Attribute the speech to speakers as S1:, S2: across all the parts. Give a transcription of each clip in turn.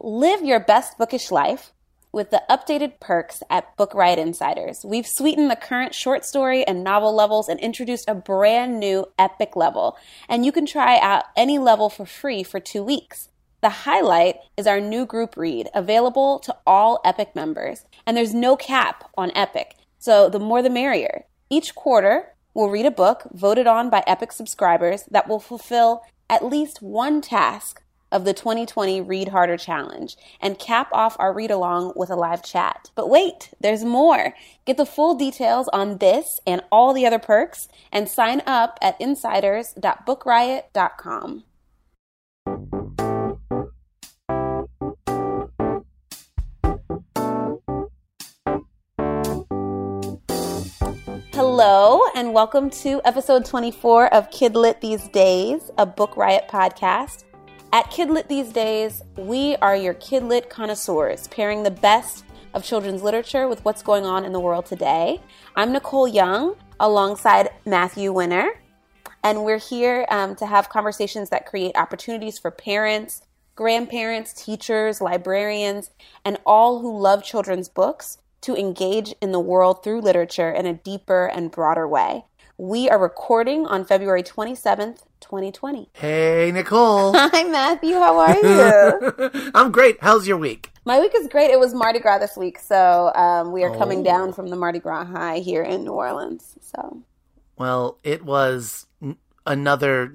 S1: Live your best bookish life with the updated perks at Book Riot Insiders. We've sweetened the current short story and novel levels and introduced a brand new epic level. And you can try out any level for free for two weeks. The highlight is our new group read, available to all Epic members. And there's no cap on Epic, so the more the merrier. Each quarter, we'll read a book voted on by Epic subscribers that will fulfill at least one task of the 2020 Read Harder Challenge and cap off our read along with a live chat. But wait, there's more. Get the full details on this and all the other perks and sign up at insiders.bookriot.com. Hello, and welcome to episode 24 of Kidlit These Days, a Book Riot podcast. At Kidlit these days, we are your Kidlit connoisseurs, pairing the best of children's literature with what's going on in the world today. I'm Nicole Young alongside Matthew Winner, and we're here um, to have conversations that create opportunities for parents, grandparents, teachers, librarians, and all who love children's books to engage in the world through literature in a deeper and broader way. We are recording on February 27th, 2020.
S2: Hey, Nicole.
S1: Hi, Matthew. How are you?
S2: I'm great. How's your week?
S1: My week is great. It was Mardi Gras this week, so um, we are oh. coming down from the Mardi Gras high here in New Orleans. So,
S2: well, it was another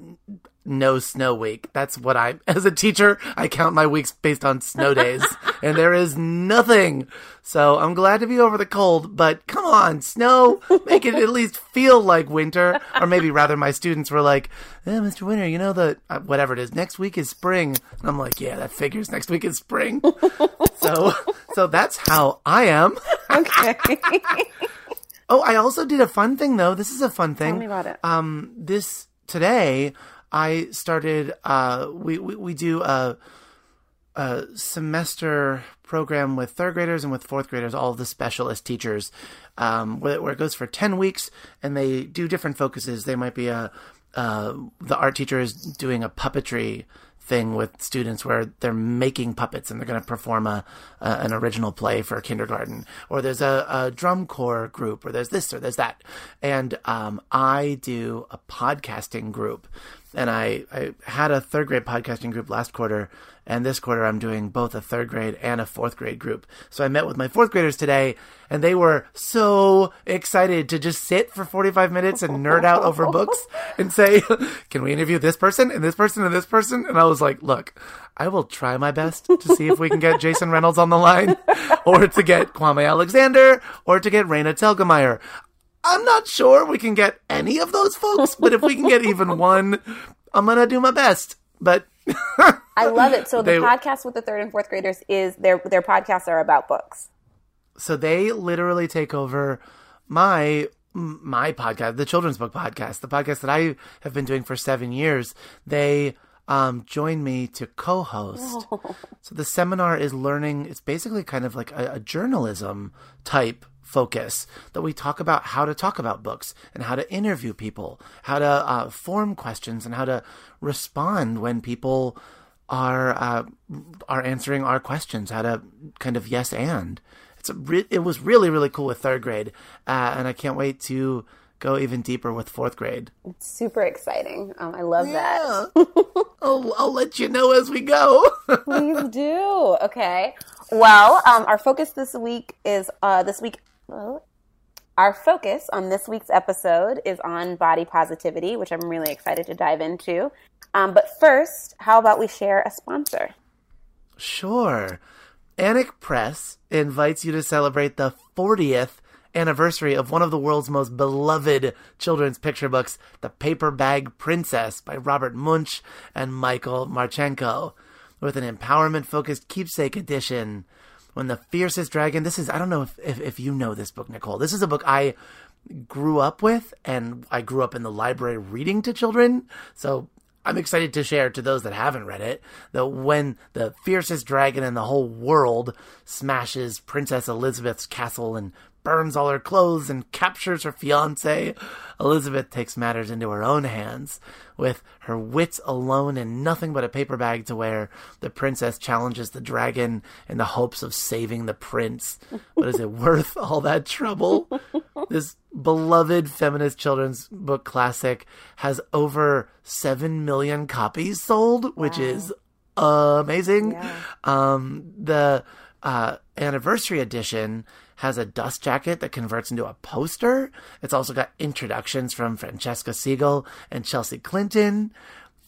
S2: no snow week. That's what I, as a teacher, I count my weeks based on snow days, and there is nothing. So I'm glad to be over the cold, but come on, snow, make it at least feel like winter. Or maybe rather, my students were like, eh, Mr. Winter, you know that uh, whatever it is, next week is spring. And I'm like, yeah, that figures. Next week is spring. so, so that's how I am. okay. oh, I also did a fun thing though. This is a fun thing.
S1: Tell me about it.
S2: Um, this today I started. Uh, we, we we do a a semester program with third graders and with fourth graders, all the specialist teachers, um, where, where, it goes for ten weeks, and they do different focuses. They might be a uh, the art teacher is doing a puppetry thing with students where they're making puppets and they're going to perform a, a, an original play for kindergarten. Or there's a, a, drum corps group or there's this or there's that. And um, i do a podcasting group. And I, I had a third grade podcasting group last quarter and this quarter I'm doing both a third grade and a fourth grade group. So I met with my fourth graders today and they were so excited to just sit for 45 minutes and nerd out over books and say, can we interview this person and this person and this person? And I was like, look, I will try my best to see if we can get Jason Reynolds on the line or to get Kwame Alexander or to get Raina Telgemeier. I'm not sure we can get any of those folks, but if we can get even one, I'm gonna do my best. But
S1: I love it. So the they, podcast with the third and fourth graders is their their podcasts are about books.
S2: So they literally take over my my podcast, the children's book podcast, the podcast that I have been doing for seven years. They um, join me to co-host. So the seminar is learning. It's basically kind of like a, a journalism type focus that we talk about how to talk about books and how to interview people, how to uh, form questions, and how to respond when people are uh, are answering our questions. How to kind of yes and. It's re- it was really really cool with third grade, uh, and I can't wait to go even deeper with fourth grade.
S1: It's super exciting. Um, I love yeah. that.
S2: I'll, I'll let you know as we go.
S1: Please do. Okay. Well, um, our focus this week is uh, this week well, our focus on this week's episode is on body positivity, which I'm really excited to dive into. Um, but first, how about we share a sponsor?
S2: Sure. Annick Press invites you to celebrate the 40th anniversary of one of the world's most beloved children's picture books, The Paper Bag Princess by Robert Munsch and Michael Martchenko, with an empowerment focused keepsake edition when the fiercest dragon this is i don't know if, if, if, you know this book nicole. This is a book i grew up with and i grew up in the library reading to children. So i'm excited to share to those that haven't read it that when the fiercest dragon in the whole world smashes princess elizabeth's castle and burns all her clothes and captures her fiance. Elizabeth takes matters into her own hands. With her wits alone and nothing but a paper bag to wear, the princess challenges the dragon in the hopes of saving the prince. But is it worth all that trouble? This beloved feminist children's book classic has over 7 million copies sold, which wow. is amazing. Yeah. Um, the uh, anniversary edition has a dust jacket that converts into a poster. It's also got introductions from Francesca Siegel and Chelsea Clinton.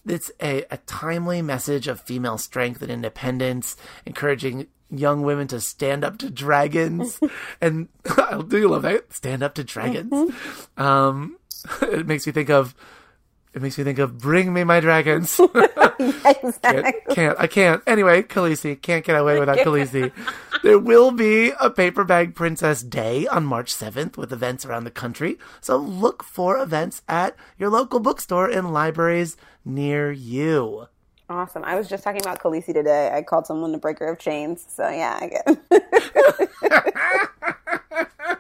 S2: It's a, a timely message of female strength and independence, encouraging young women to stand up to dragons. and I do love that. Stand up to dragons. Mm-hmm. Um, it makes me think of it makes me think of "Bring Me My Dragons." exactly. can't, can't, I can't. Anyway, Khaleesi can't get away without Khaleesi. there will be a Paper Bag Princess Day on March seventh with events around the country. So look for events at your local bookstore and libraries near you.
S1: Awesome. I was just talking about Khaleesi today. I called someone the breaker of chains. So yeah, I get.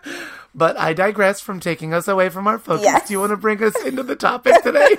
S2: But I digress from taking us away from our focus. Yes. Do you want to bring us into the topic today?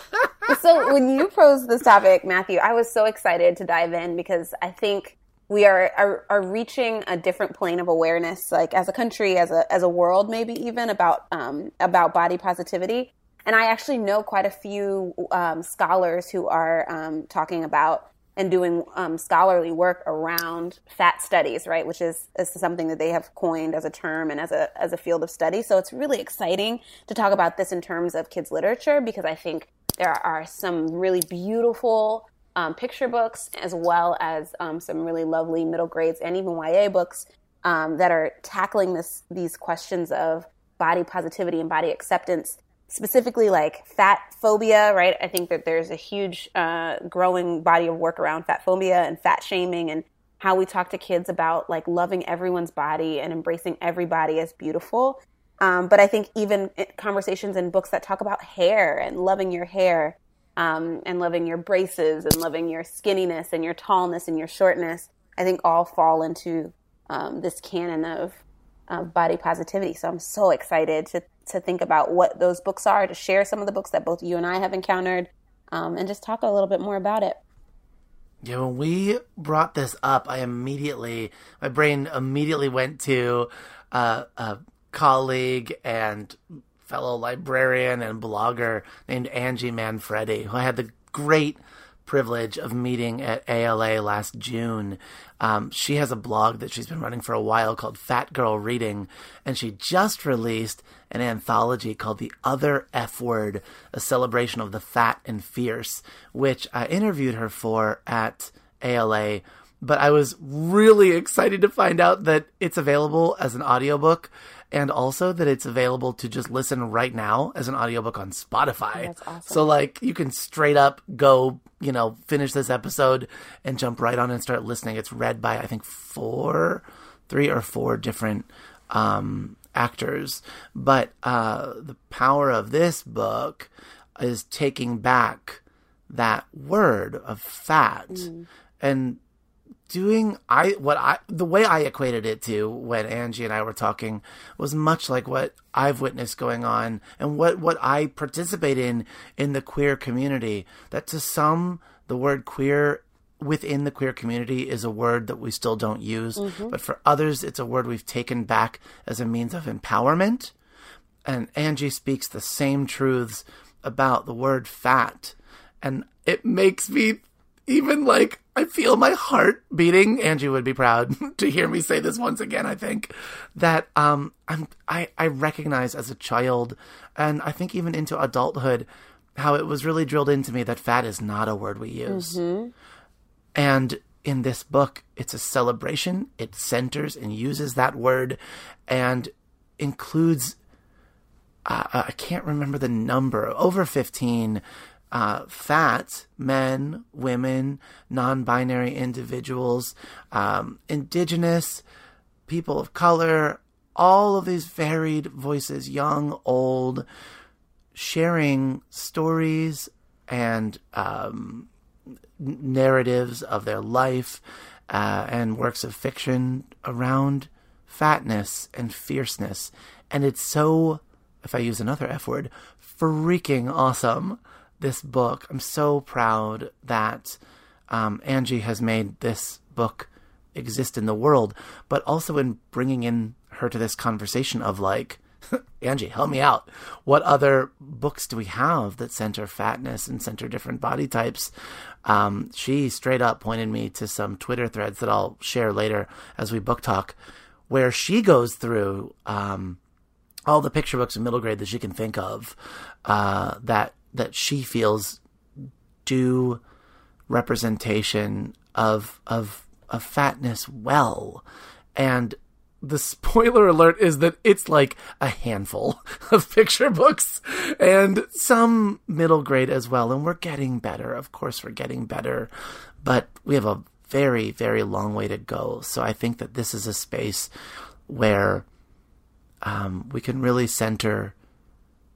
S1: so when you posed this topic, Matthew, I was so excited to dive in because I think we are, are, are reaching a different plane of awareness, like as a country, as a as a world, maybe even about um, about body positivity. And I actually know quite a few um, scholars who are um, talking about and doing um, scholarly work around fat studies, right? Which is, is something that they have coined as a term and as a as a field of study. So it's really exciting to talk about this in terms of kids literature because I think there are some really beautiful um, picture books as well as um, some really lovely middle grades and even YA books um, that are tackling this these questions of body positivity and body acceptance specifically like fat phobia, right? I think that there's a huge uh, growing body of work around fat phobia and fat shaming and how we talk to kids about like loving everyone's body and embracing everybody as beautiful. Um, but I think even conversations in books that talk about hair and loving your hair um, and loving your braces and loving your skinniness and your tallness and your shortness, I think all fall into um, this canon of, of body positivity. So I'm so excited to to think about what those books are, to share some of the books that both you and I have encountered, um, and just talk a little bit more about it.
S2: Yeah, when we brought this up, I immediately, my brain immediately went to uh, a colleague and fellow librarian and blogger named Angie Manfredi, who I had the great privilege of meeting at ALA last June. Um, she has a blog that she's been running for a while called Fat Girl Reading, and she just released an anthology called The Other F Word, a celebration of the fat and fierce, which I interviewed her for at ALA. But I was really excited to find out that it's available as an audiobook and also that it's available to just listen right now as an audiobook on Spotify.
S1: Awesome.
S2: So like you can straight up go, you know, finish this episode and jump right on and start listening. It's read by I think four, three or four different um, actors. But uh, the power of this book is taking back that word of fat mm. and doing I what I the way I equated it to when Angie and I were talking was much like what I've witnessed going on and what what I participate in in the queer community. That to some the word queer within the queer community is a word that we still don't use mm-hmm. but for others it's a word we've taken back as a means of empowerment. And Angie speaks the same truths about the word fat. And it makes me even like I feel my heart beating. Angie would be proud to hear me say this once again. I think that um, I'm I I recognize as a child, and I think even into adulthood, how it was really drilled into me that fat is not a word we use. Mm-hmm. And in this book, it's a celebration. It centers and uses that word, and includes. Uh, I can't remember the number. Over fifteen uh, fat men, women, non binary individuals, um, indigenous, people of color, all of these varied voices, young, old, sharing stories and um, narratives of their life uh, and works of fiction around fatness and fierceness. And it's so, if I use another F word, freaking awesome, this book. I'm so proud that um, Angie has made this book exist in the world, but also in bringing in her to this conversation of like, Angie, help me out. What other books do we have that center fatness and center different body types? Um, she straight up pointed me to some Twitter threads that I'll share later as we book talk, where she goes through um, all the picture books in middle grade that she can think of uh, that that she feels do representation of of of fatness well, and the spoiler alert is that it's like a handful of picture books and some middle grade as well. And we're getting better. Of course, we're getting better, but we have a very, very long way to go. So I think that this is a space where um, we can really center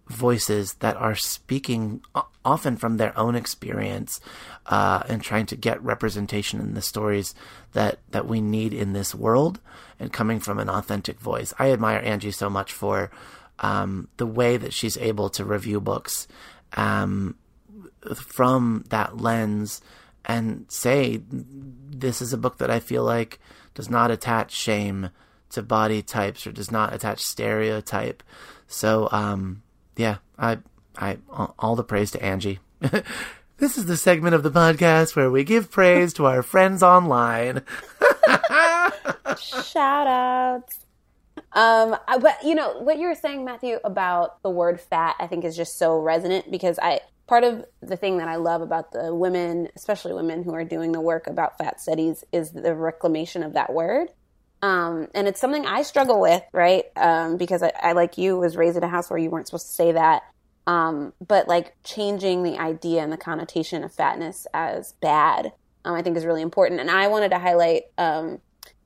S2: voices that are speaking often from their own experience uh, and trying to get representation in the stories that that we need in this world and coming from an authentic voice. I admire Angie so much for um, the way that she's able to review books um, from that lens and say this is a book that I feel like does not attach shame to body types or does not attach stereotype. So um, yeah, I, I, all the praise to Angie. this is the segment of the podcast where we give praise to our friends online.
S1: Shout outs. Um, but you know what you were saying, Matthew, about the word fat, I think is just so resonant because I part of the thing that I love about the women, especially women who are doing the work about fat studies, is the reclamation of that word. Um, and it's something I struggle with, right? Um, because I, I, like you, was raised in a house where you weren't supposed to say that. Um, but like changing the idea and the connotation of fatness as bad, um, I think is really important. And I wanted to highlight um,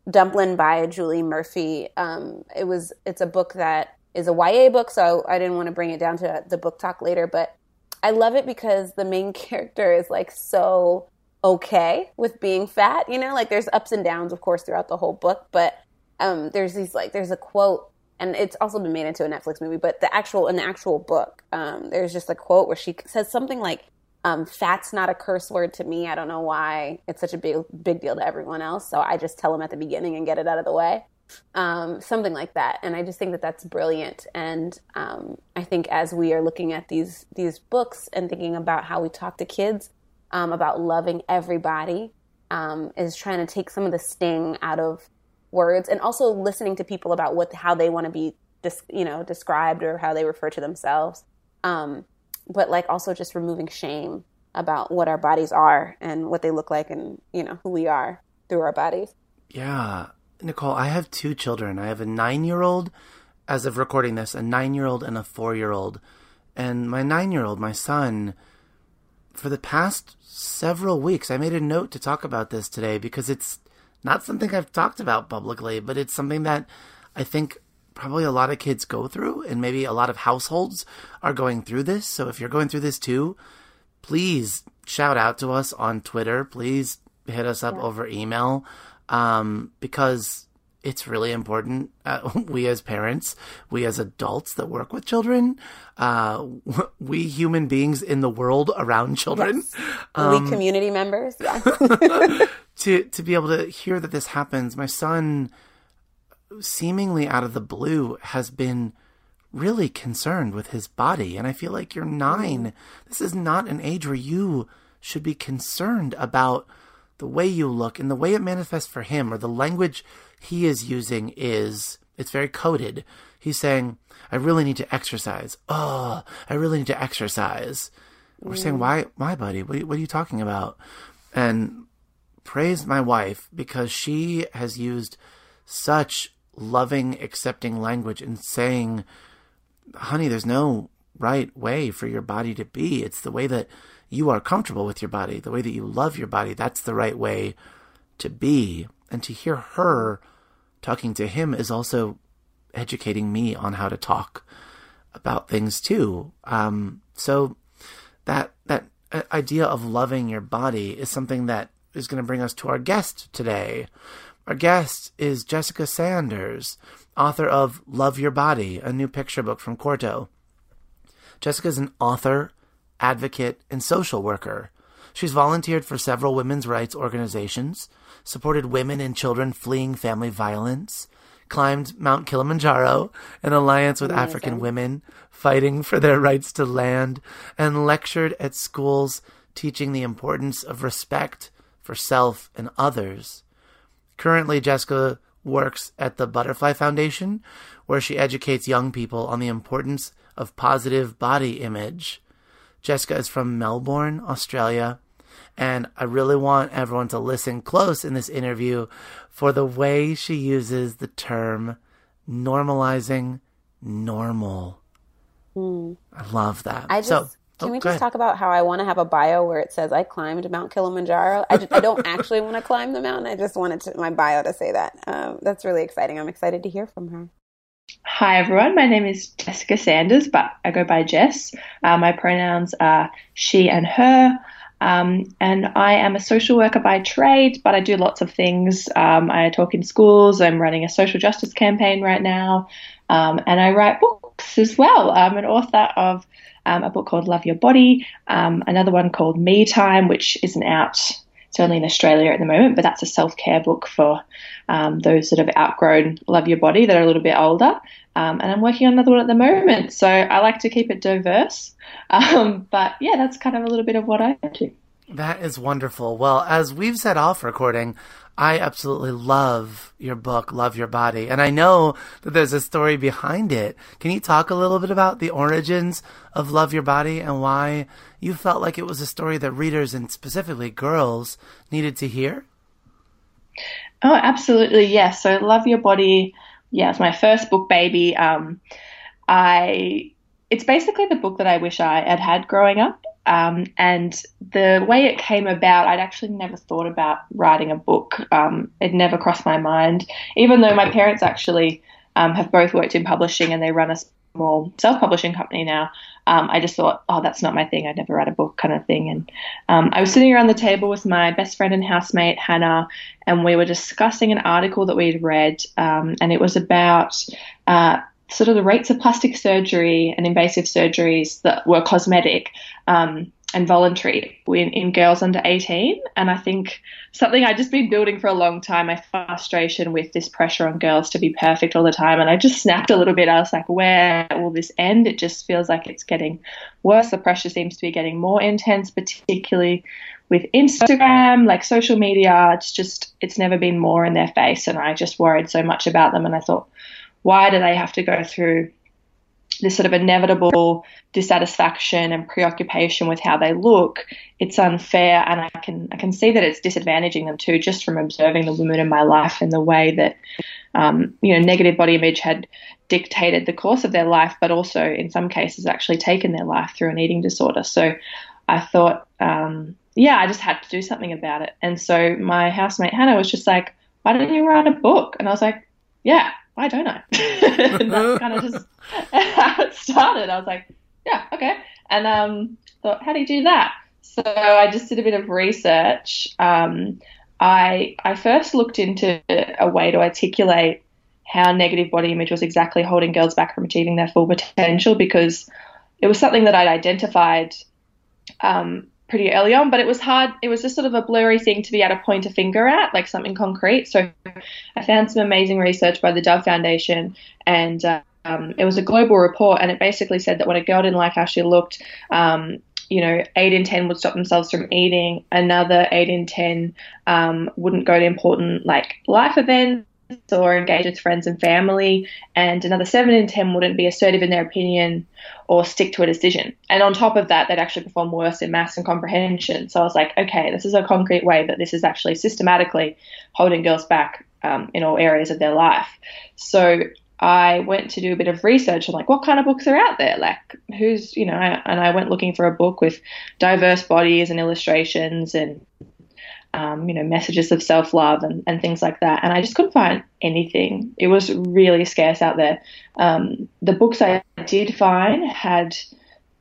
S1: Dumplin' by Julie Murphy. Um, it was it's a book that is a YA book, so I didn't want to bring it down to the book talk later. But I love it because the main character is like so okay with being fat. You know, like there's ups and downs, of course, throughout the whole book, but um, there's these like there's a quote, and it's also been made into a Netflix movie. But the actual in the actual book, um, there's just a quote where she says something like, um, "Fat's not a curse word to me. I don't know why it's such a big big deal to everyone else. So I just tell them at the beginning and get it out of the way." Um, something like that. And I just think that that's brilliant. And um, I think as we are looking at these these books and thinking about how we talk to kids, um, about loving everybody um, is trying to take some of the sting out of words and also listening to people about what how they want to be dis, you know described or how they refer to themselves. Um, but like also just removing shame about what our bodies are and what they look like and you know who we are through our bodies.
S2: Yeah. Nicole i have two children. I have a nine year old as of recording this a nine year old and a four year old and my nine year old my son for the past several weeks, I made a note to talk about this today because it's not something I've talked about publicly, but it's something that I think probably a lot of kids go through, and maybe a lot of households are going through this. So if you're going through this too, please shout out to us on Twitter. Please hit us up yeah. over email um, because it's really important. Uh, we as parents, we as adults that work with children, uh, we human beings in the world around children,
S1: yes. um, we community members, yeah.
S2: to to be able to hear that this happens. My son, seemingly out of the blue, has been really concerned with his body, and I feel like you're nine. Mm. This is not an age where you should be concerned about the way you look and the way it manifests for him or the language he is using is it's very coded. He's saying, I really need to exercise. Oh, I really need to exercise. We're saying, mm. why, why, buddy? What, what are you talking about? And praise my wife because she has used such loving, accepting language in saying, honey, there's no right way for your body to be. It's the way that you are comfortable with your body, the way that you love your body. That's the right way to be. And to hear her talking to him is also educating me on how to talk about things too. Um, so that that idea of loving your body is something that is going to bring us to our guest today. Our guest is Jessica Sanders, author of Love Your Body, a new picture book from Quarto. Jessica is an author, advocate, and social worker. She's volunteered for several women's rights organizations, supported women and children fleeing family violence, climbed Mount Kilimanjaro, an alliance with Amazing. African women fighting for their rights to land, and lectured at schools teaching the importance of respect for self and others. Currently, Jessica works at the Butterfly Foundation, where she educates young people on the importance of positive body image. Jessica is from Melbourne, Australia, and I really want everyone to listen close in this interview for the way she uses the term normalizing normal. Mm. I love that.
S1: I just, so, can oh, we just talk about how I want to have a bio where it says I climbed Mount Kilimanjaro? I, just, I don't actually want to climb the mountain. I just wanted to, my bio to say that. Um, that's really exciting. I'm excited to hear from her.
S3: Hi everyone, my name is Jessica Sanders, but I go by Jess. Uh, my pronouns are she and her. Um, and I am a social worker by trade, but I do lots of things. Um, I talk in schools. I'm running a social justice campaign right now, um, and I write books as well. I'm an author of um, a book called Love Your Body, um, another one called Me Time, which isn't out. Only in Australia at the moment, but that's a self care book for um, those that have outgrown Love Your Body that are a little bit older. and I'm working on another one at the moment. So I like to keep it diverse. Um, but yeah, that's kind of a little bit of what I do.
S2: That is wonderful. Well, as we've set off recording, I absolutely love your book, Love Your Body. And I know that there's a story behind it. Can you talk a little bit about the origins of Love Your Body and why you felt like it was a story that readers and specifically girls needed to hear?
S3: Oh, absolutely. Yes. So Love Your Body, yeah, it's my first book baby. Um, I it's basically the book that I wish I had had growing up. Um, and the way it came about, I'd actually never thought about writing a book. Um, it never crossed my mind, even though my parents actually um, have both worked in publishing and they run a small self-publishing company now. Um, I just thought, oh, that's not my thing. I'd never write a book, kind of thing. And um, I was sitting around the table with my best friend and housemate Hannah, and we were discussing an article that we'd read, um, and it was about. Uh, sort of the rates of plastic surgery and invasive surgeries that were cosmetic um, and voluntary in, in, girls under 18. And I think something I'd just been building for a long time, my frustration with this pressure on girls to be perfect all the time. And I just snapped a little bit. I was like, where will this end? It just feels like it's getting worse. The pressure seems to be getting more intense, particularly with Instagram, like social media. It's just, it's never been more in their face. And I just worried so much about them. And I thought, why do they have to go through this sort of inevitable dissatisfaction and preoccupation with how they look, it's unfair, and I can I can see that it's disadvantaging them too, just from observing the women in my life and the way that um, you know negative body image had dictated the course of their life, but also in some cases actually taken their life through an eating disorder. So I thought, um, yeah, I just had to do something about it, and so my housemate Hannah was just like, "Why don't you write a book?" And I was like, "Yeah." Why don't I? that's kind of just how it started. I was like, yeah, okay. And um, thought, how do you do that? So I just did a bit of research. Um, I I first looked into a way to articulate how negative body image was exactly holding girls back from achieving their full potential because it was something that I'd identified um, pretty early on, but it was hard. It was just sort of a blurry thing to be able to point a finger at, like something concrete. So I found some amazing research by the Dove Foundation, and um, it was a global report, and it basically said that when a girl didn't like how she looked, um, you know, eight in ten would stop themselves from eating. Another eight in ten um, wouldn't go to important like life events or engage with friends and family, and another seven in ten wouldn't be assertive in their opinion or stick to a decision. And on top of that, they'd actually perform worse in maths and comprehension. So I was like, okay, this is a concrete way that this is actually systematically holding girls back um, in all areas of their life. So I went to do a bit of research on like what kind of books are out there, like who's you know, and I went looking for a book with diverse bodies and illustrations and um, you know, messages of self love and, and things like that. And I just couldn't find anything. It was really scarce out there. Um, the books I did find had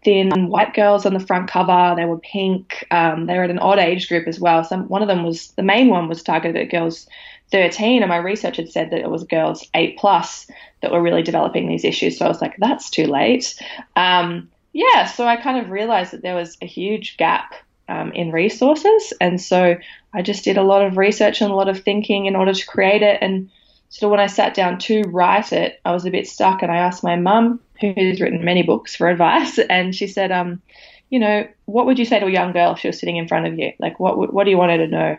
S3: thin white girls on the front cover. They were pink. Um, they were at an odd age group as well. Some one of them was the main one was targeted at girls 13, and my research had said that it was girls 8 plus that were really developing these issues. So I was like, that's too late. Um, yeah, so I kind of realized that there was a huge gap um, in resources, and so I just did a lot of research and a lot of thinking in order to create it. And so when I sat down to write it, I was a bit stuck, and I asked my mum, who's written many books, for advice, and she said, um, you know, what would you say to a young girl if she was sitting in front of you? Like, what what do you want her to know?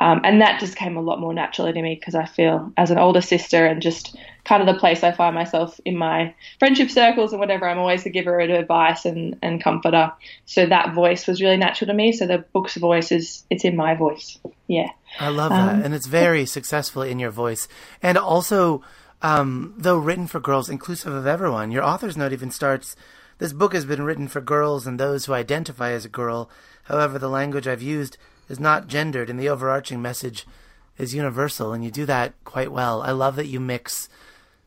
S3: Um, and that just came a lot more naturally to me because I feel as an older sister and just kind of the place I find myself in my friendship circles and whatever, I'm always the giver of advice and, and comforter. So that voice was really natural to me. So the book's voice is it's in my voice. Yeah.
S2: I love that, um, and it's very successful in your voice, and also. Um, though written for girls, inclusive of everyone, your author's note even starts this book has been written for girls and those who identify as a girl. However, the language I've used is not gendered, and the overarching message is universal, and you do that quite well. I love that you mix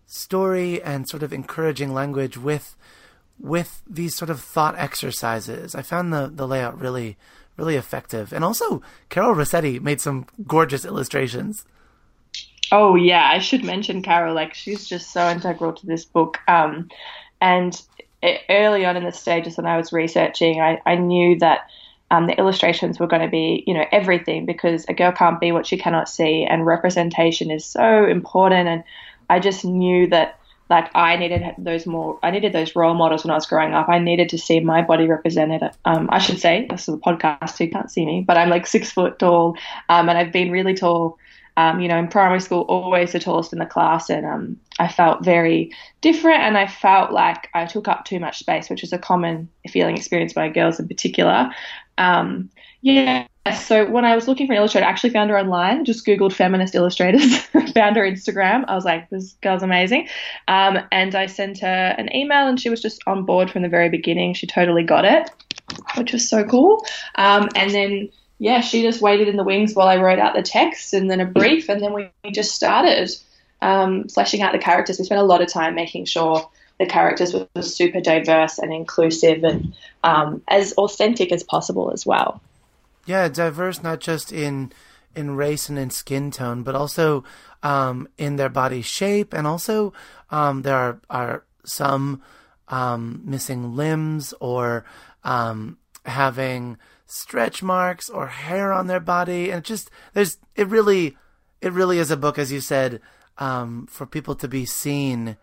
S2: story and sort of encouraging language with with these sort of thought exercises. I found the, the layout really, really effective. And also, Carol Rossetti made some gorgeous illustrations.
S3: Oh yeah, I should mention Carol. Like she's just so integral to this book. Um, and early on in the stages when I was researching, I, I knew that um, the illustrations were going to be, you know, everything because a girl can't be what she cannot see, and representation is so important. And I just knew that, like, I needed those more, I needed those role models when I was growing up. I needed to see my body represented. Um, I should say, this is a podcast, so you can't see me, but I'm like six foot tall, um, and I've been really tall um, you know, in primary school, always the tallest in the class, and um, I felt very different, and I felt like I took up too much space, which is a common feeling experienced by girls in particular. Um, yeah, so when I was looking for an illustrator, I actually found her online. Just googled feminist illustrators, found her Instagram. I was like, this girl's amazing, um, and I sent her an email, and she was just on board from the very beginning. She totally got it, which was so cool. Um, and then yeah, she just waited in the wings while I wrote out the text and then a brief, and then we, just started um, fleshing out the characters. We spent a lot of time making sure the characters were, super diverse and inclusive and um, as authentic as possible as well.
S2: Yeah, diverse not just in in race and in skin tone, but also um, in their body shape, and also um, there are are some um, missing limbs or um, having stretch marks or hair on their body, and it just there's it really it really is a book, as you said, um, for people to be seen.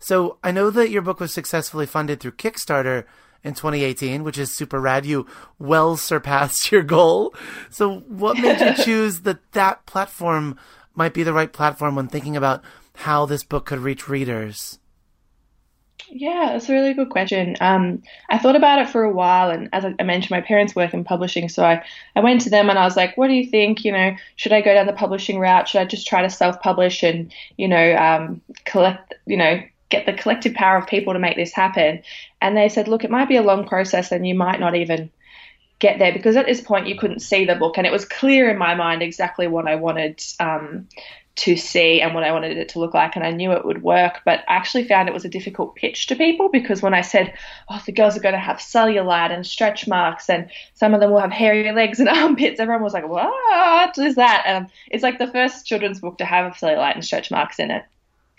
S2: So I know that your book was successfully funded through Kickstarter in 2018, which is super rad. You well surpassed your goal. So what made you choose that that platform might be the right platform when thinking about how this book could reach readers?
S3: Yeah, that's a really good question. Um, I thought about it for a while, and as I mentioned, my parents work in publishing, so I, I went to them and I was like, "What do you think? You know, should I go down the publishing route? Should I just try to self-publish and you know um, collect, you know, get the collective power of people to make this happen?" And they said, "Look, it might be a long process, and you might not even." get there because at this point you couldn't see the book and it was clear in my mind exactly what I wanted um, to see and what I wanted it to look like, and I knew it would work. But I actually found it was a difficult pitch to people because when I said, "Oh, the girls are going to have cellulite and stretch marks, and some of them will have hairy legs and armpits," everyone was like, "What is that?" Um, it's like the first children's book to have cellulite and stretch marks in it.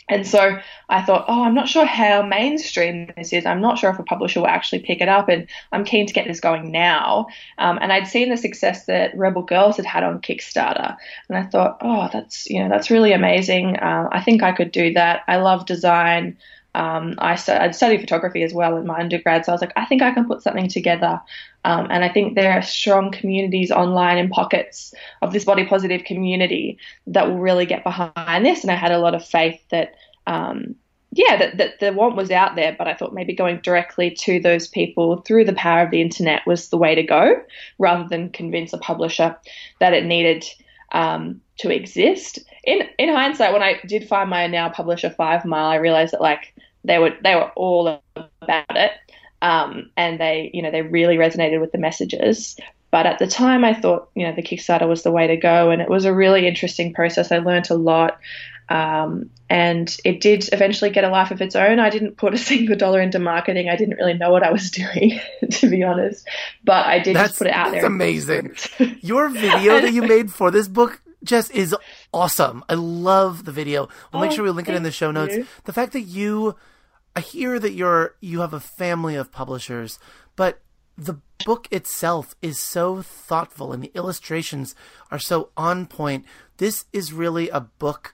S3: And so I thought, oh, I'm not sure how mainstream this is. I'm not sure if a publisher will actually pick it up, and I'm keen to get this going now. Um, and I'd seen the success that Rebel Girls had had on Kickstarter, and I thought, oh, that's you know that's really amazing. Uh, I think I could do that. I love design. Um, I st- I'd studied photography as well in my undergrad, so I was like, I think I can put something together. Um, and I think there are strong communities online and pockets of this body positive community that will really get behind this. And I had a lot of faith that, um, yeah, that, that the want was out there, but I thought maybe going directly to those people through the power of the internet was the way to go, rather than convince a publisher that it needed um, to exist. In in hindsight, when I did find my now publisher Five Mile, I realized that like they were they were all about it, um, and they you know they really resonated with the messages. But at the time, I thought you know the Kickstarter was the way to go, and it was a really interesting process. I learned a lot. Um, and it did eventually get a life of its own. I didn't put a single dollar into marketing. I didn't really know what I was doing, to be honest. But I did
S2: That's,
S3: just put it out there.
S2: that's
S3: there.
S2: amazing. Your video that you made for this book just is awesome. I love the video. We'll make
S3: Oh,
S2: sure we link it in the show notes.
S3: you.
S2: The fact that you, I hear that you're you have a family of publishers, but the book itself is so thoughtful and the illustrations are so on point. This is really a book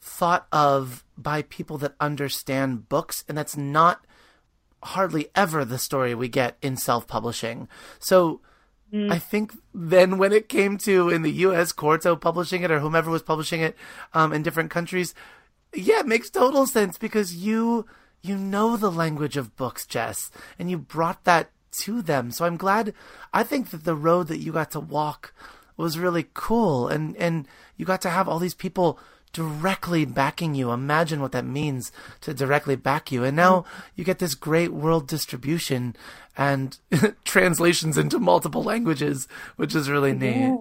S2: thought of by people that understand books, and that's not hardly ever the story we get in self-publishing. So I think then when it came to in the U.S. Quarto publishing it or whomever was publishing it um, in different countries, yeah, it makes total sense because you you know the language of books, Jess, and you brought that to them. So I'm glad. I think that the road that you got to walk was really cool, and and you got to have all these people directly backing you. Imagine what that means to directly back you. And now you get this great world distribution and translations into multiple languages, which is really neat.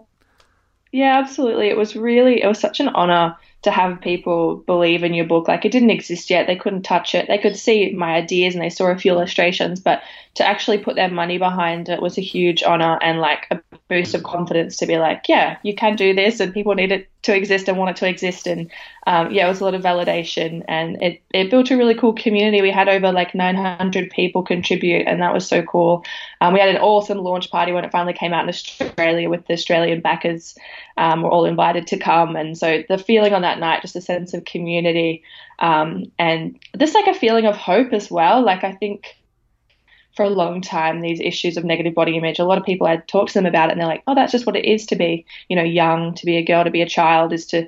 S3: Yeah, absolutely. It was really, it was such an honor to have people believe in your book. Like it didn't exist yet. They couldn't touch it. They could see my ideas and they saw a few illustrations, but to actually put their money behind it was a huge honor and like a boost of confidence to be like, yeah, you can do this and people need it to exist and want it to exist. And um, yeah, it was a lot of validation and it, it built a really cool community. We had over like 900 people contribute and that was so cool. Um, we had an awesome launch party when it finally came out in Australia with the Australian backers. Um, were all invited to come. And so the feeling on that night, just a sense of community um, and just like a feeling of hope as well. Like I think for a long time, these issues of negative body image, a lot of people I talk to them about it and they're like, oh, that's just what it is to be, you know, young, to be a girl, to be a child, is to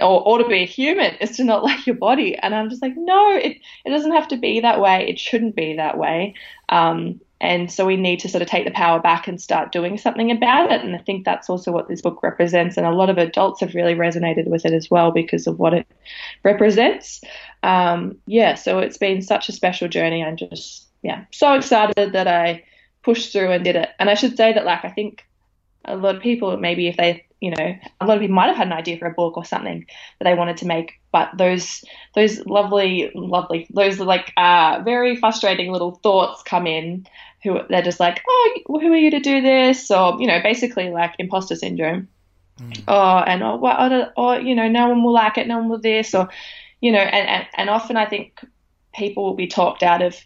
S3: or, or to be a human is to not like your body. And I'm just like, no, it, it doesn't have to be that way. It shouldn't be that way. Um, and so we need to sort of take the power back and start doing something about it. And I think that's also what this book represents. And a lot of adults have really resonated with it as well because of what it represents. Um, yeah, so it's been such a special journey. I'm just, yeah, so excited that I pushed through and did it. And I should say that, like, I think a lot of people, maybe if they, you know, a lot of people might have had an idea for a book or something that they wanted to make, but those, those lovely, lovely, those like uh, very frustrating little thoughts come in who they're just like, oh, who are you to do this? Or, you know, basically like imposter syndrome. Mm. Oh, and oh, well, or, you know, no one will like it, no one will this, or, you know, and, and, and often I think people will be talked out of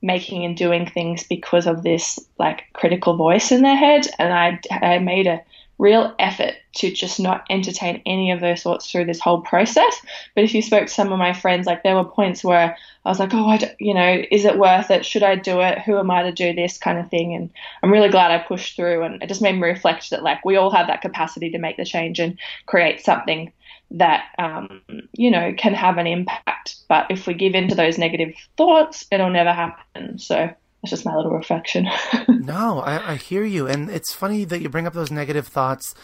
S3: making and doing things because of this like critical voice in their head. And I, I made a real effort to just not entertain any of those thoughts through this whole process. But if you spoke to some of my friends, like there were points where I was like, oh, I you know, is it worth it? Should I do it? Who am I to do this kind of thing? And I'm really glad I pushed through. And it just made me reflect that like we all have that capacity to make the change and create something that um, you know can have an impact. But if we give in to those negative thoughts, it'll never happen. So that's just my little reflection.
S2: no, I, I hear you, and it's funny that you bring up those negative thoughts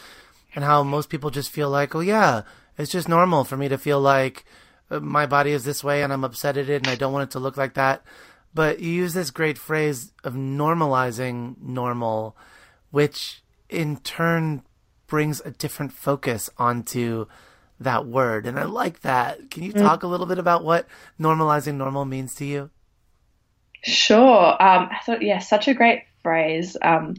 S2: and how most people just feel like, oh yeah, it's just normal for me to feel like uh, my body is this way and I'm upset at it and I don't want it to look like that. But you use this great phrase of normalizing normal, which in turn brings a different focus onto that word. And I like that. Can you talk a little bit about what normalizing normal means to you?
S3: Sure. Um, I thought, yeah, such a great phrase. Um,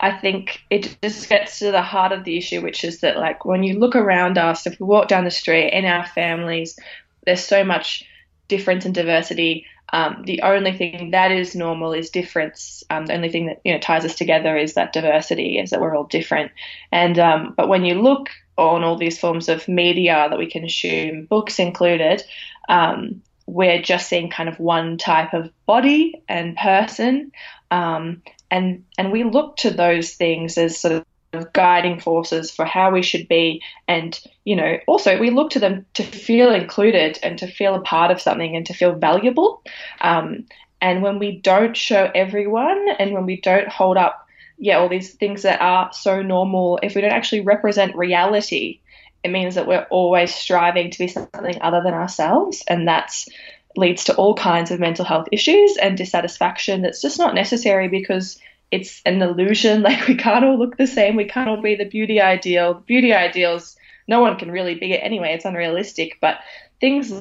S3: I think it just gets to the heart of the issue, which is that, like, when you look around us, if we walk down the street in our families, there's so much difference and diversity. Um, the only thing that is normal is difference. Um, the only thing that you know ties us together is that diversity, is that we're all different. And um, but when you look on all these forms of media that we consume, books included, um, we're just seeing kind of one type of body and person, um, and and we look to those things as sort of guiding forces for how we should be. And you know also we look to them to feel included and to feel a part of something and to feel valuable. Um, and when we don't show everyone and when we don't hold up yeah all these things that are so normal if we don't actually represent reality it means that we're always striving to be something other than ourselves and that's leads to all kinds of mental health issues and dissatisfaction that's just not necessary because it's an illusion. Like we can't all look the same. We can't all be the beauty ideal. Beauty ideals no one can really be it anyway. It's unrealistic. But things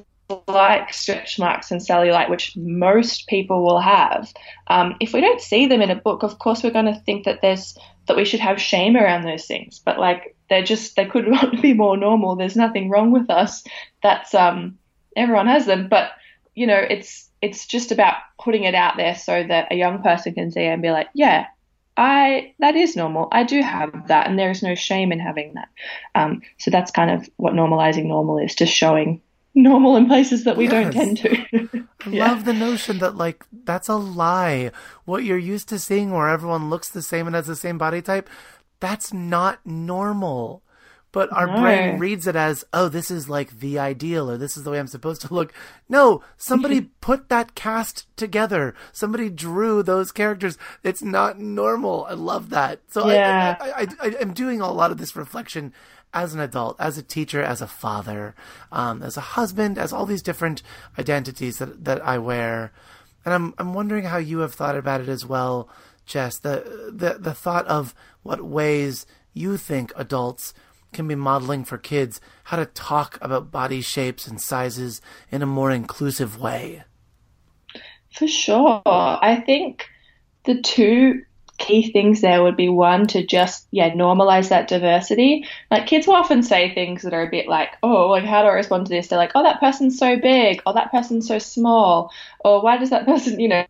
S3: like stretch marks and cellulite, which most people will have, um, if we don't see them in a book, of course we're going to think that there's that we should have shame around those things. But like they're just they could be more normal. There's nothing wrong with us. That's um everyone has them, but you know it's it's just about putting it out there so that a young person can see and be like, yeah, I that is normal. I do have that, and there is no shame in having that. Um, so that's kind of what normalizing normal is, just showing normal in places that we yes. don't tend to.
S2: I yeah. love the notion that like that's a lie. What you're used to seeing where everyone looks the same and has the same body type, that's not normal. But our no. brain reads it as, oh, this is like the ideal or this is the way I'm supposed to look. No, somebody put that cast together. Somebody drew those characters. It's not normal. I love that. So yeah. I, I, I, I, I'm doing a lot of this reflection as an adult, as a teacher, as a father, um, as a husband, as all these different identities that, that I wear. And I'm, I'm wondering how you have thought about it as well, Jess. The, the, the thought of what ways you think adults can be modeling for kids how to talk about body shapes and sizes in a more inclusive way.
S3: For sure. I think the two key things there would be one to just yeah normalize that diversity. Like kids will often say things that are a bit like oh like how do i respond to this? They're like oh that person's so big or that person's so small or why does that person you know?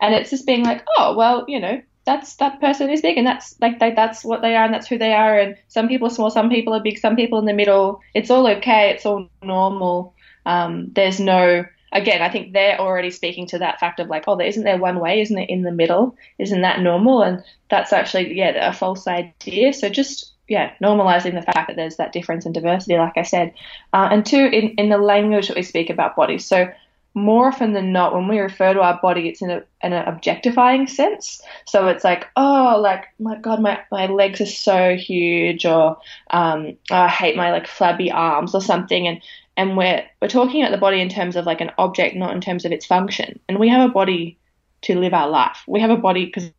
S3: And it's just being like oh well you know that's that person is big and that's like they, that's what they are and that's who they are and some people are small some people are big some people in the middle. It's all okay it's all normal. Um, there's no again, I think they're already speaking to that fact of like, oh, there isn't there one way, isn't it in the middle? Isn't that normal? And that's actually yeah a false idea. So just yeah, normalizing the fact that there's that difference in diversity, like I said, uh, and two in in the language that we speak about bodies. So more often than not, when we refer to our body, it's in, a, in an objectifying sense. So it's like, oh, like my God, my, my legs are so huge, or um, oh, I hate my like flabby arms or something. And and we're we're talking about the body in terms of like an object, not in terms of its function. And we have a body to live our life. We have a body because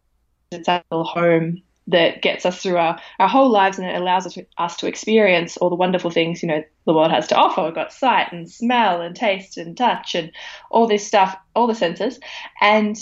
S3: it's our little home that gets us through our, our whole lives and it allows us to, us to experience all the wonderful things you know the world has to offer. We've got sight and smell and taste and touch and all this stuff, all the senses, and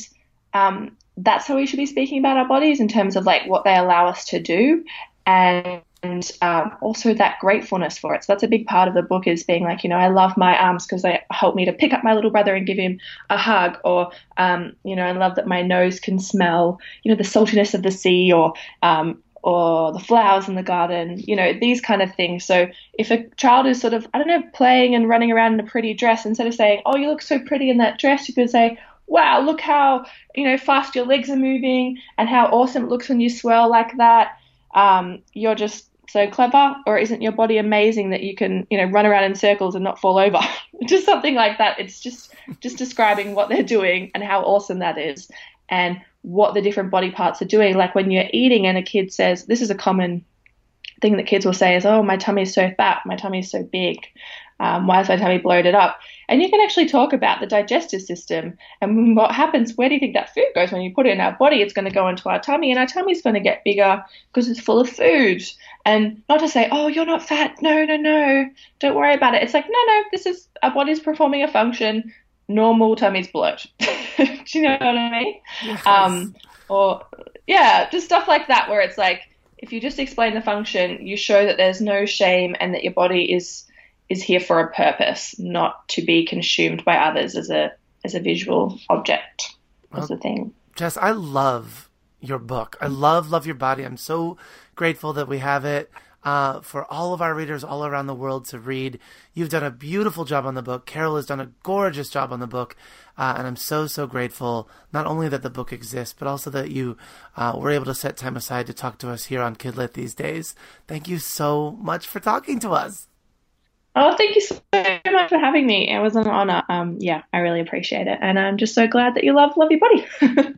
S3: um, that's how we should be speaking about our bodies in terms of like what they allow us to do and and um, also that gratefulness for it. So that's a big part of the book is being like, you know, I love my arms because they help me to pick up my little brother and give him a hug, or um, you know, I love that my nose can smell, you know, the saltiness of the sea, or um, or the flowers in the garden, you know, these kind of things. So if a child is sort of, I don't know, playing and running around in a pretty dress, instead of saying, oh, you look so pretty in that dress, you could say, wow, look how, you know, fast your legs are moving and how awesome it looks when you swirl like that. Um, you're just so clever or isn't your body amazing that you can you know run around in circles and not fall over? Just something like that. It's just just describing what they're doing and how awesome that is and what the different body parts are doing. Like when you're eating and a kid says this is a common thing that kids will say is oh my tummy is so fat my tummy is so big um, why is my tummy bloated up and you can actually talk about the digestive system and what happens. Where do you think that food goes? When you put it in our body, it's going to go into our tummy, and our tummy is going to get bigger because it's full of food. And not to say, oh, you're not fat. No, no, no. Don't worry about it. It's like, no, no, this is our body's performing a function. Normal tummy's bloat. do you know what I mean? Yes. Um, or, yeah, just stuff like that where it's like, if you just explain the function, you show that there's no shame and that your body is is here for a purpose, not to be consumed by others as a as a visual object. As well, a thing.
S2: Jess, I love your book. I love love your body. I'm so grateful that we have it. Uh, for all of our readers all around the world to read. You've done a beautiful job on the book. Carol has done a gorgeous job on the book. Uh, and I'm so, so grateful not only that the book exists, but also that you uh, were able to set time aside to talk to us here on Kidlit these days. Thank you so much for talking to us.
S3: Oh, thank you so much for having me. It was an honor. Um, yeah, I really appreciate it, and I'm just so glad that you love Love Your Body.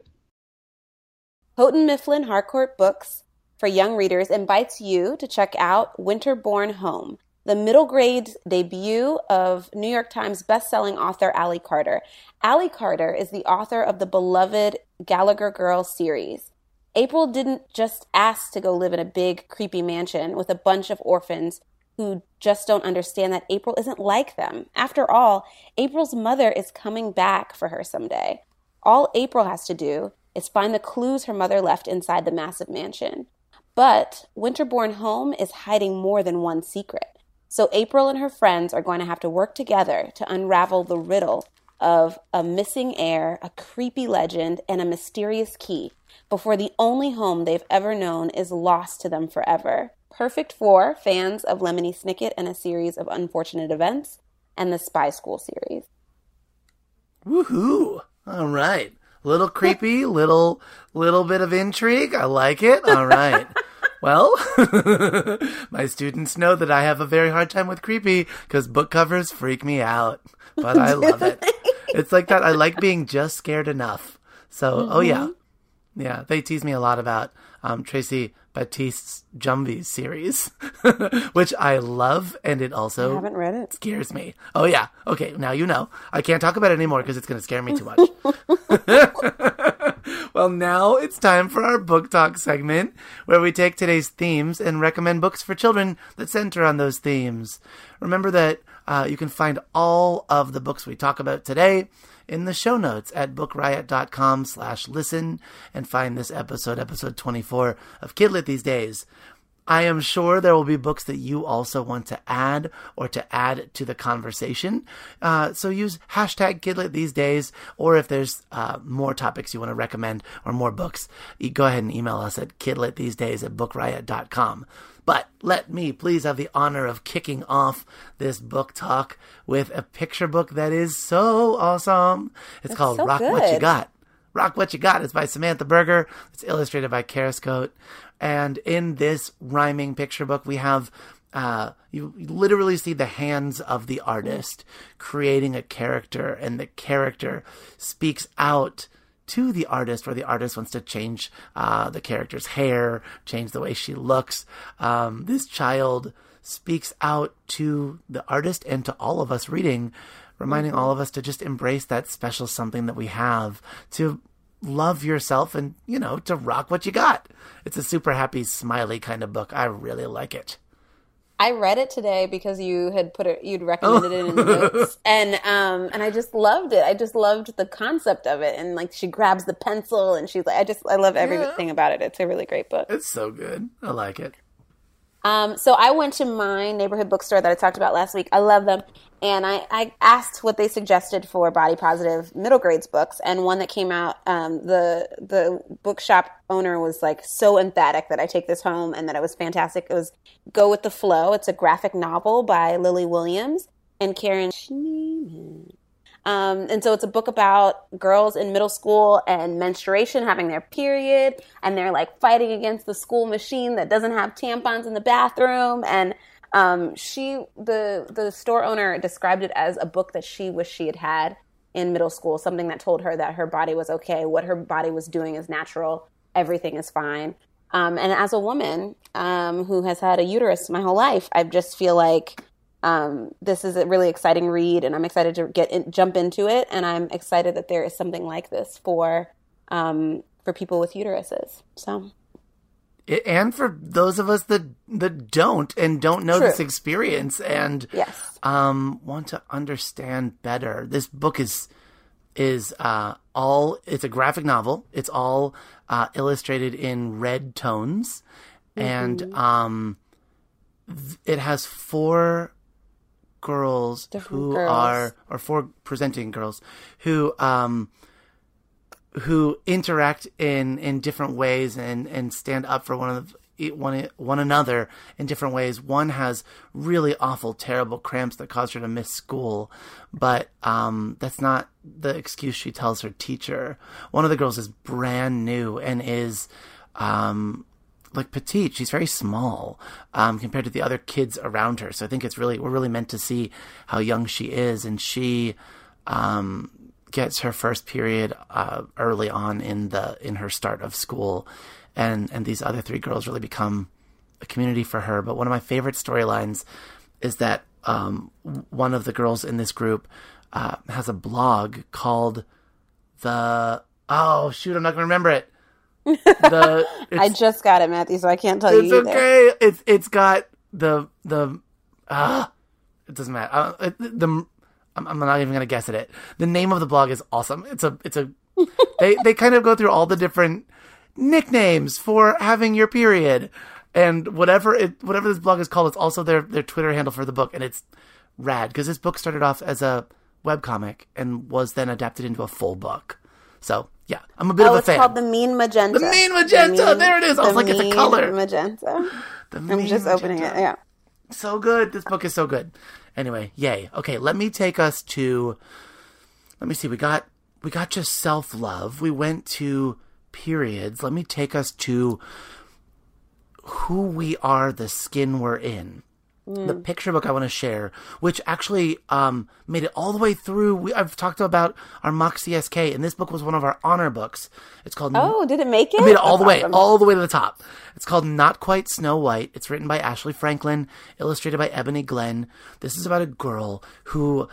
S1: Houghton Mifflin Harcourt Books for young readers invites you to check out Winterborne Home, the middle grade debut of New York Times bestselling author Ally Carter. Ally Carter is the author of the beloved Gallagher Girls series. April didn't just ask to go live in a big, creepy mansion with a bunch of orphans who just don't understand that April isn't like them. After all, April's mother is coming back for her someday. All April has to do is find the clues her mother left inside the massive mansion. But Winterborne Home is hiding more than one secret. So April and her friends are going to have to work together to unravel the riddle of a missing heir, a creepy legend, and a mysterious key before the only home they've ever known is lost to them forever. Perfect for fans of Lemony Snicket and a series of unfortunate events and the Spy School series.
S2: Woohoo! All right. Little creepy, little little bit of intrigue. I like it. All right. well, my students know that I have a very hard time with creepy because book covers freak me out, but I love it. It's like that. I like being just scared enough. So, mm-hmm. oh yeah, yeah. They tease me a lot about um, Tracey Baptiste's Jumbies series, which I love, and it also
S1: I haven't read it.
S2: Scares me. Oh yeah. Okay, now you know. I can't talk about it anymore because it's going to scare me too much. well, now it's time for our book talk segment, where we take today's themes and recommend books for children that center on those themes. Remember that uh, you can find all of the books we talk about today in the show notes at bookriot.com slash listen and find this episode, episode 24 of Kidlit These Days. I am sure there will be books that you also want to add or to add to the conversation. Uh, so use hashtag Kidlit these days, or if there's uh, more topics you want to recommend or more books, go ahead and email us at kidlitthesedays at bookriot.com. But let me please have the honor of kicking off this book talk with a picture book that is so awesome. It's That's called so Rock good. What You Got. Rock What You Got. It's by Samantha Berger. It's illustrated by Kerascoët. And in this rhyming picture book, we have uh, you literally see the hands of the artist creating a character, and the character speaks out to the artist where the artist wants to change uh, the character's hair, change the way she looks. Um, this child speaks out to the artist and to all of us reading, reminding all of us to just embrace that special something that we have, to love yourself and, you know, to rock what you got. It's a super happy, smiley kind of book. I really like it.
S1: I read it today because you had put it, you'd recommended oh. it in the notes, and um, and I just loved it. I just loved the concept of it, and like she grabs the pencil, and she's like, I just, I love everything yeah. about it. It's a really great book.
S2: It's so good. I like it.
S1: Um, so I went to my neighborhood bookstore that I talked about last week. I love them. And I, I asked what they suggested for body positive middle grades books. And one that came out, um, the, the bookshop owner was like so emphatic that I take this home and that it was fantastic. It was Go with the Flow. It's a graphic novel by Lily Williams and Karen Schneemann. Um, and so it's a book about girls in middle school and menstruation, having their period, and they're like fighting against the school machine that doesn't have tampons in the bathroom. And um, she, the the store owner, described it as a book that she wished she had had in middle school, something that told her that her body was okay, what her body was doing is natural, everything is fine. Um, and as a woman um, who has had a uterus my whole life, I just feel like um, this is a really exciting read, and I'm excited to get in, jump into it. And I'm excited that there is something like this for um, for people with uteruses. So,
S2: and for those of us that that don't and don't know True. this experience and
S1: yes.
S2: um, want to understand better, this book is is uh, all. It's a graphic novel. It's all uh, illustrated in red tones, mm-hmm. and um, it has four girls Different who girls. are or four presenting girls who um who interact in in different ways and and stand up for one of one one another in different ways. One has really awful, terrible cramps that cause her to miss school, but um, that's not the excuse she tells her teacher. One of the girls is brand new and is um, like petite. She's very small um, compared to the other kids around her. So I think it's really we're really meant to see how young she is, and she um, gets her first period uh, early on in the in her start of school, and and these other three girls really become a community for her. But one of my favorite storylines is that um, one of the girls in this group uh, has a blog called the oh shoot I'm not gonna remember it
S1: the I just got it, Matthew, so I can't tell
S2: it's
S1: you.
S2: It's okay. It's it's got the the Ah, it doesn't matter. Uh, it, the I'm, I'm not even gonna guess at it. The name of the blog is awesome. It's a it's a they they kind of go through all the different nicknames for having your period and whatever it whatever this blog is called. It's also their their Twitter handle for the book, and it's rad because this book started off as a webcomic and was then adapted into a full book. So yeah, I'm a bit
S1: Oh,
S2: of a
S1: it's
S2: fan.
S1: called the Mean Magenta.
S2: The Mean Magenta! There it is! I was like, it's a
S1: Mean
S2: color.
S1: Magenta.
S2: The
S1: I'm
S2: Mean
S1: just opening it. Yeah.
S2: so good. This book is so good. Anyway, yay. Okay, let me take us to let me see. We got we got just self-love. We went to periods. Let me take us to who we are, the skin we're in. The picture book I want to share, which actually um, made it all the way through. We, I've talked about our mock CSK, and this book was one of our honor books. It's called
S1: Oh, did it make it?
S2: I made it all the
S1: That's
S2: way,
S1: awesome.
S2: all the way to the top. It's called Not Quite Snow White. It's written by Ashley Franklin, illustrated by Ebony Glenn. This is about a girl who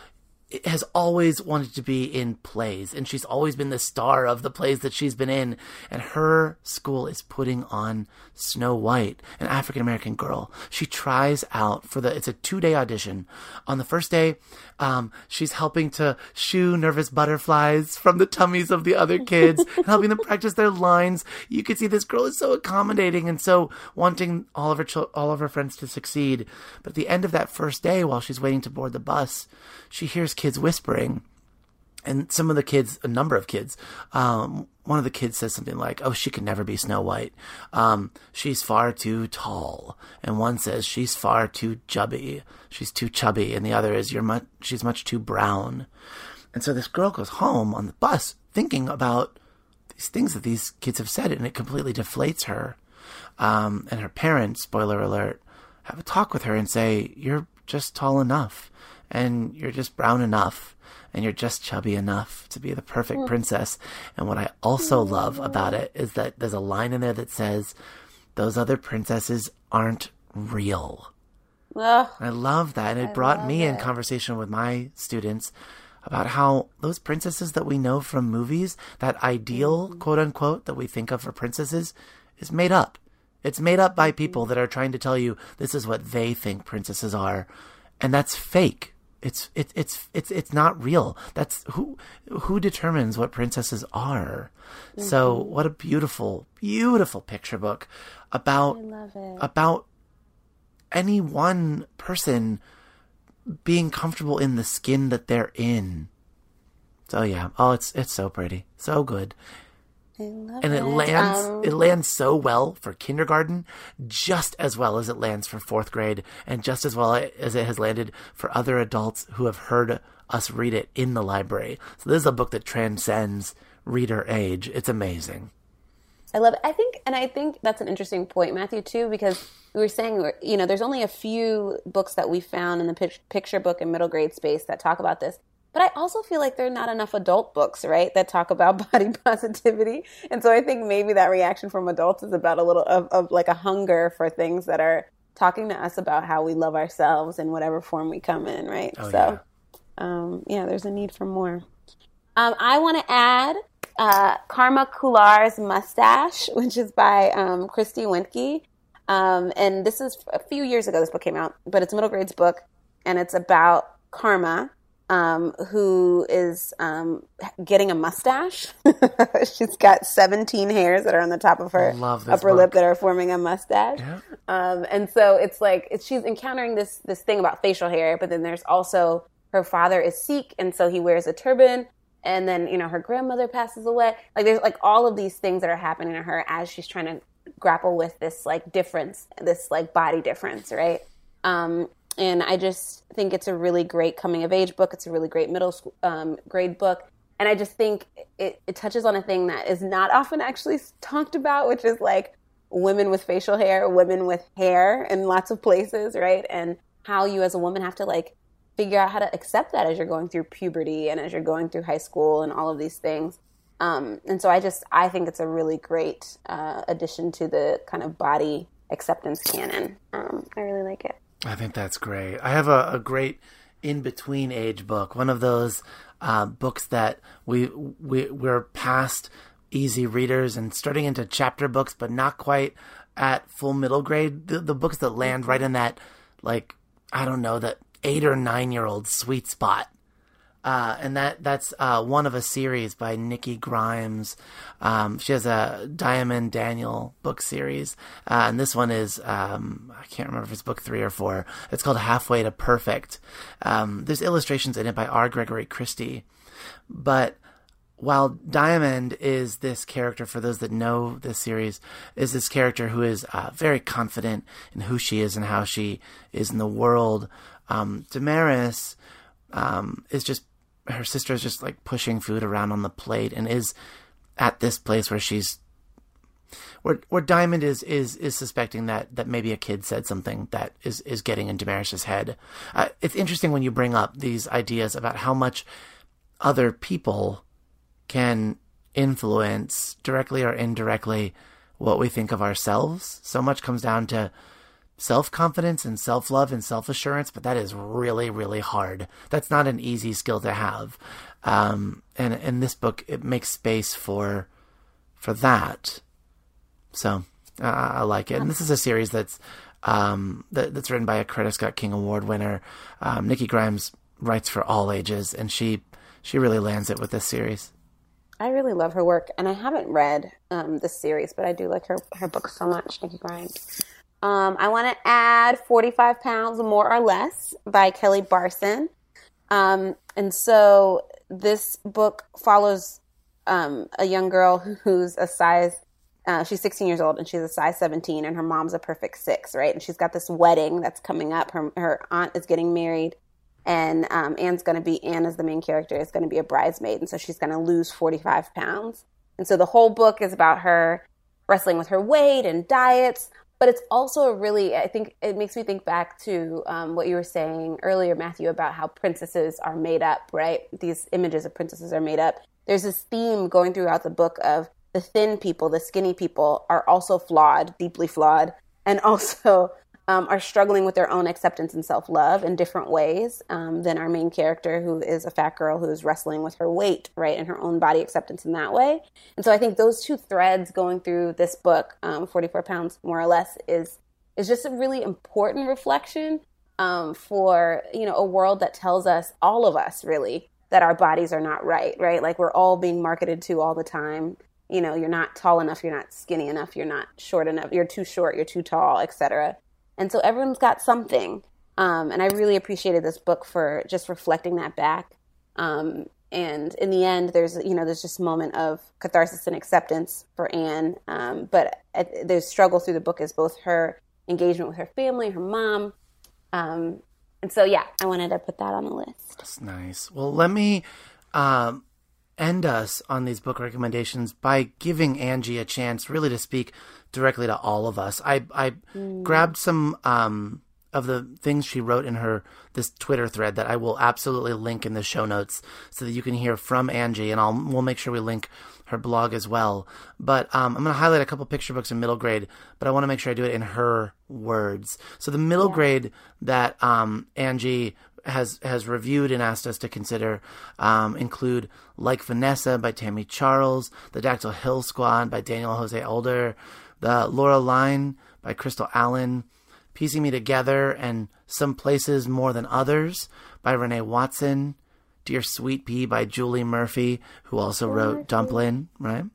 S2: has always wanted to be in plays, and she's always been the star of the plays that she's been in. And her school is putting on Snow White, an African American girl. She tries out for the. It's a two day audition. On the first day, um, she's helping to shoo nervous butterflies from the tummies of the other kids, and helping them practice their lines. You can see this girl is so accommodating and so wanting all of her all of her friends to succeed. But at the end of that first day, while she's waiting to board the bus, she hears kids whispering and some of the kids, a number of kids, um, one of the kids says something like, "Oh, she could never be Snow White. Um, she's far too tall." And one says, "She's far too chubby. She's too chubby." And the other is, "You're much. She's much too brown." And so this girl goes home on the bus thinking about these things that these kids have said, and it completely deflates her. Um, and her parents, spoiler alert, have a talk with her and say, You're just tall enough, and you're just brown enough, and you're just chubby enough to be the perfect princess. And what I also love about it is that there's a line in there that says, Those other princesses aren't real. I love that. And it brought me in conversation with my students about how those princesses that we know from movies, that ideal, quote unquote, that we think of for princesses, is made up. It's made up by people that are trying to tell you this is what they think princesses are. And that's fake. It's it, it's it's it's not real. That's who who determines what princesses are. So what a beautiful, beautiful picture book about about any one person being comfortable in the skin that they're in. So yeah, oh, it's it's so pretty, so good, and it
S1: it.
S2: lands
S1: Um,
S2: it lands so well for kindergarten, just as well as it lands for fourth grade, and just as well as it has landed for other adults who have heard us read it in the library. So this is a book that transcends reader age. It's amazing.
S1: I love it. I think, and I think that's an interesting point, Matthew, too, because we were saying, you know, there's only a few books that we found in the picture book and middle grade space that talk about this. But I also feel like there are not enough adult books, right, that talk about body positivity. And so I think maybe that reaction from adults is about a little of, of like a hunger for things that are talking to us about how we love ourselves in whatever form we come in, right?
S2: Oh,
S1: so, um, yeah, there's a need for more. Um, I want to add uh, Karma Khullar's Mustache, which is by um, Kristi Wientge. Um, and this is a few years ago, this book came out, but it's a middle grades book, and it's about Karma, um, who is um, getting a mustache. She's got 17 hairs that are on the top of her upper lip that are forming a mustache. Um, and so it's like it's, she's encountering this this thing about facial hair, but then there's also her father is Sikh, and so he wears a turban. And then you know her grandmother passes away. Like there's like all of these things that are happening to her as she's trying to grapple with this like difference, this like body difference, right? Um, and I just think it's a really great coming of age book. It's a really great middle school um, grade book, and I just think it, it touches on a thing that is not often actually talked about, which is like women with facial hair, women with hair in lots of places, right? And how you as a woman have to like figure out how to accept that as you're going through puberty and as you're going through high school and all of these things. Um, and so I just I think it's a really great uh, addition to the kind of body acceptance canon. Um, I really like it.
S2: I think that's great. I have a, a great in between age book, one of those uh, books that we, we we're past easy readers and starting into chapter books, but not quite at full middle grade. The, the books that land right in that like I don't know, that eight or nine year old sweet spot. Uh, and that that's uh, one of a series by Nikki Grimes. Um, she has a Dyamonde Daniel book series, uh, and this one is um, I can't remember if it's book three or four. It's called Halfway to Perfect. Um, there's illustrations in it by R. Gregory Christie, but while Dyamonde is this character, for those that know this series, is this character who is uh, very confident in who she is and how she is in the world. Um, Damaris um, is just her sister is just like pushing food around on the plate and is at this place where she's where where Dyamonde is is is suspecting that that maybe a kid said something that is is getting in Damaris's head. Uh, it's interesting when you bring up these ideas about how much other people can influence directly or indirectly what we think of ourselves. So much comes down to self confidence and self love and self assurance, but that is really, really hard. That's not an easy skill to have. Um, and in this book, it makes space for for that. So uh, I like it. And this is a series that's um, that, that's written by a Coretta Scott King Award winner. Um, Nikki Grimes writes for all ages, and she she really lands it with this series.
S1: I really love her work, and I haven't read um, this series, but I do like her her book so much, Nikki Grimes. Um, I want to add 45 Pounds More or Less by Kelly Barson. Um, and so this book follows um, a young girl who's a size, uh, she's 16 years old and she's a size 17 and her mom's a perfect six, right? And she's got this wedding that's coming up. Her, her aunt is getting married and um, Anne's going to be, Anne is the main character, is going to be a bridesmaid. And so she's going to lose 45 pounds. And so the whole book is about her wrestling with her weight and diets but it's also really i think it makes me think back to um, what you were saying earlier matthew about how princesses are made up right? These images of princesses are made up. There's this theme going throughout the book of the thin people the skinny people are also flawed deeply flawed and also um, are struggling with their own acceptance and self love in different ways um, than our main character, who is a fat girl who is wrestling with her weight, right, and her own body acceptance in that way. And so I think those two threads going through this book, um, 44 Pounds More or Less, is is just a really important reflection um, for you know a world that tells us all of us really that our bodies are not right, right? Like we're all being marketed to all the time you know you're not tall enough you're not skinny enough you're not short enough you're too short you're too tall etc and so everyone's got something. Um, and I really appreciated this book for just reflecting that back. Um, and in the end, there's you know there's just a moment of catharsis and acceptance for Anne. Um, but at, there's struggle through the book is both her engagement with her family, her mom, um, and so yeah, I wanted to put that on the list.
S2: That's nice. Well, let me um, end us on these book recommendations by giving Angie a chance really to speak directly to all of us. I I mm. grabbed some um, of the things she wrote in her this Twitter thread that I will absolutely link in the show notes so that you can hear from Angie, and I'll we'll make sure we link her blog as well. But um, I'm going to highlight a couple picture books in middle grade, but I want to make sure I do it in her words. So the middle yeah. grade that um, Angie has has reviewed and asked us to consider um, include Like Vanessa by Tami Charles, The Dactyl Hill Squad by Daniel Jose Older, The Laura Line by Crystal Allen, Piecing Me Together and Some Places More Than Others by Renee Watson, Dear Sweet Pea by Julie Murphy, who also wrote Dumplin', right?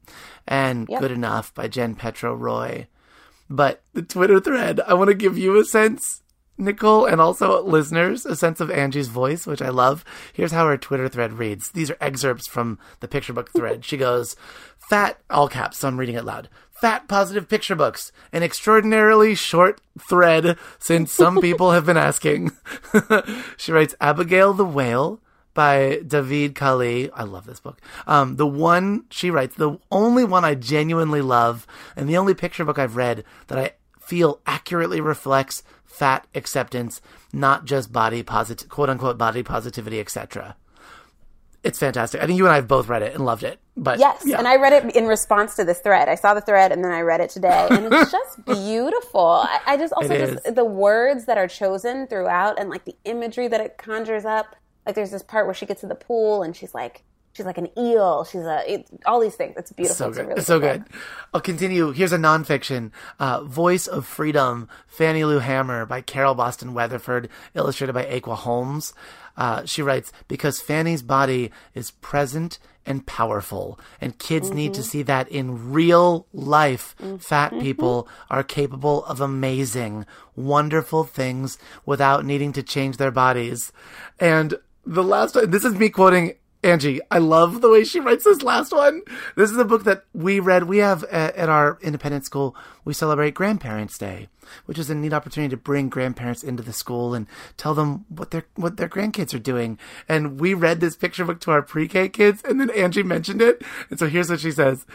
S2: And yep. Good Enough by Jen Petro Roy. But the Twitter thread, I want to give you a sense Nicole and also listeners a sense of Angie's voice, which I love. Here's how her Twitter thread reads. These are excerpts from the picture book thread. She goes, Fat, all caps, so I'm reading it loud. Fat positive picture books. An extraordinarily short thread since some people have been asking. she writes Abigail the Whale by Davide Cali. I love this book. Um, the one she writes, the only one I genuinely love, and the only picture book I've read that I feel accurately reflects fat acceptance, not just body positive, quote unquote body positivity, etc. It's fantastic. I think you and I have both read it and loved it. But
S1: yes,
S2: yeah.
S1: and I read it in response to this thread. I saw the thread and then I read it today, and it's just beautiful. I, I just also just the words that are chosen throughout, and like the imagery that it conjures up. Like there's this part where she gets to the pool and she's like she's like an eel. She's a it, all these things. It's beautiful.
S2: So
S1: It's
S2: good.
S1: really
S2: so
S1: good.
S2: good. I'll continue. Here's a nonfiction. Uh, Voice of Freedom, Fannie Lou Hamer by Carol Boston Weatherford, illustrated by Ekua Holmes. Uh, she writes, because Fannie's body is present and powerful, and kids need
S1: Mm-hmm.
S2: to see that in real life. Fat people are capable of amazing, wonderful things without needing to change their bodies. And the last this is me quoting Angie, I love the way she writes this last one. This is a book that we read. We have at, at our independent school, we celebrate Grandparents' Day, which is a neat opportunity to bring grandparents into the school and tell them what their what their grandkids are doing. And we read this picture book to our pre-K kids, and then Angie mentioned it. And so here's what she says.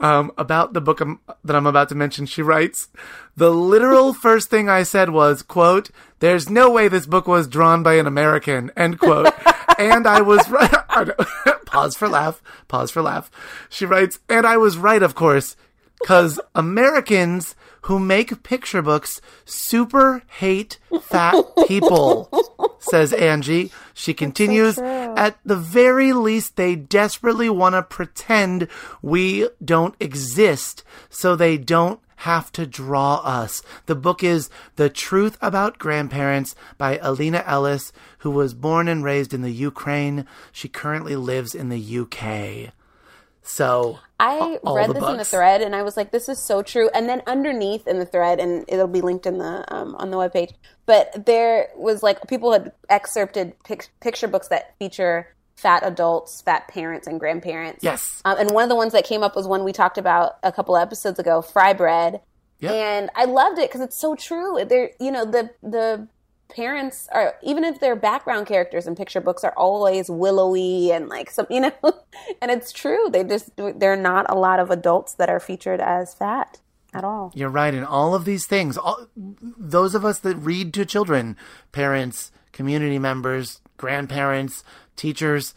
S2: Um, about the book I'm, that I'm about to mention, she writes, the literal first thing I said was, quote, there's no way this book was drawn by an American, end quote. and I was right. pause for laugh. Pause for laugh. She writes, and I was right, of course, because Americans who make picture books super hate fat people, says Angie. She continues, at the very least, they desperately want to pretend we don't exist so they don't have to draw us. The book is The Truth About Grandparents by Elina Ellis, who was born and raised in the Ukraine. She currently lives in the UK. So
S1: I read this in the thread and I was like, this is so true. And then underneath in the thread, and it'll be linked in the um, on the webpage, but there was like people had excerpted pic- picture books that feature fat adults, fat parents, and grandparents.
S2: Yes.
S1: Um, and one of the ones that came up was one we talked about a couple episodes ago, fry bread.
S2: Yep.
S1: And I loved it because it's so true. They're, you know, the the parents are even if they're background characters in picture books are always willowy and like some, you know, and it's true. They just they're not a lot of adults that are featured as fat at all.
S2: You're right. And all of these things, all, those of us that read to children, parents, community members, grandparents, teachers,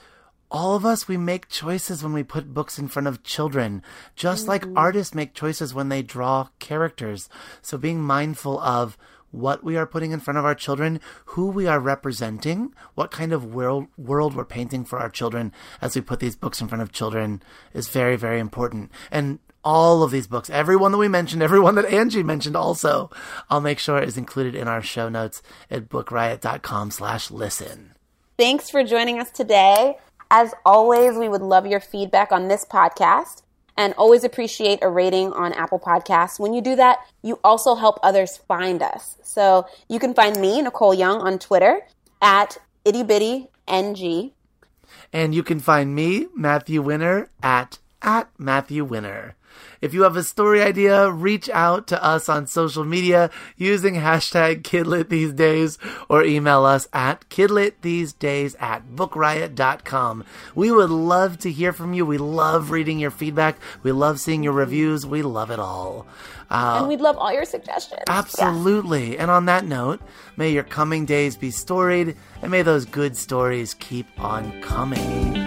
S2: all of us, we make choices when we put books in front of children, just like mm-hmm. artists make choices when they draw characters. So being mindful of what we are putting in front of our children, who we are representing, what kind of world, world we're painting for our children as we put these books in front of children is very, very important. And all of these books, every one that we mentioned, every one that Angie mentioned also, I'll make sure is included in our show notes at bookriot.com slash listen.
S1: Thanks for joining us today. As always, we would love your feedback on this podcast and always appreciate a rating on Apple Podcasts. When you do that, you also help others find us. So you can find me, Nicole Young, on Twitter at itty bitty ng.
S2: And you can find me, Matthew Winner, at at Matthew Winner. If you have a story idea, reach out to us on social media using hashtag Kidlit these days or email us at kidlitthesedays at bookriot.com. We would love to hear from you. We love reading your feedback. We love seeing your reviews. We love it all. Uh,
S1: And we'd love all your suggestions.
S2: Absolutely. And on that note, may your coming days be storied and may those good stories keep on coming.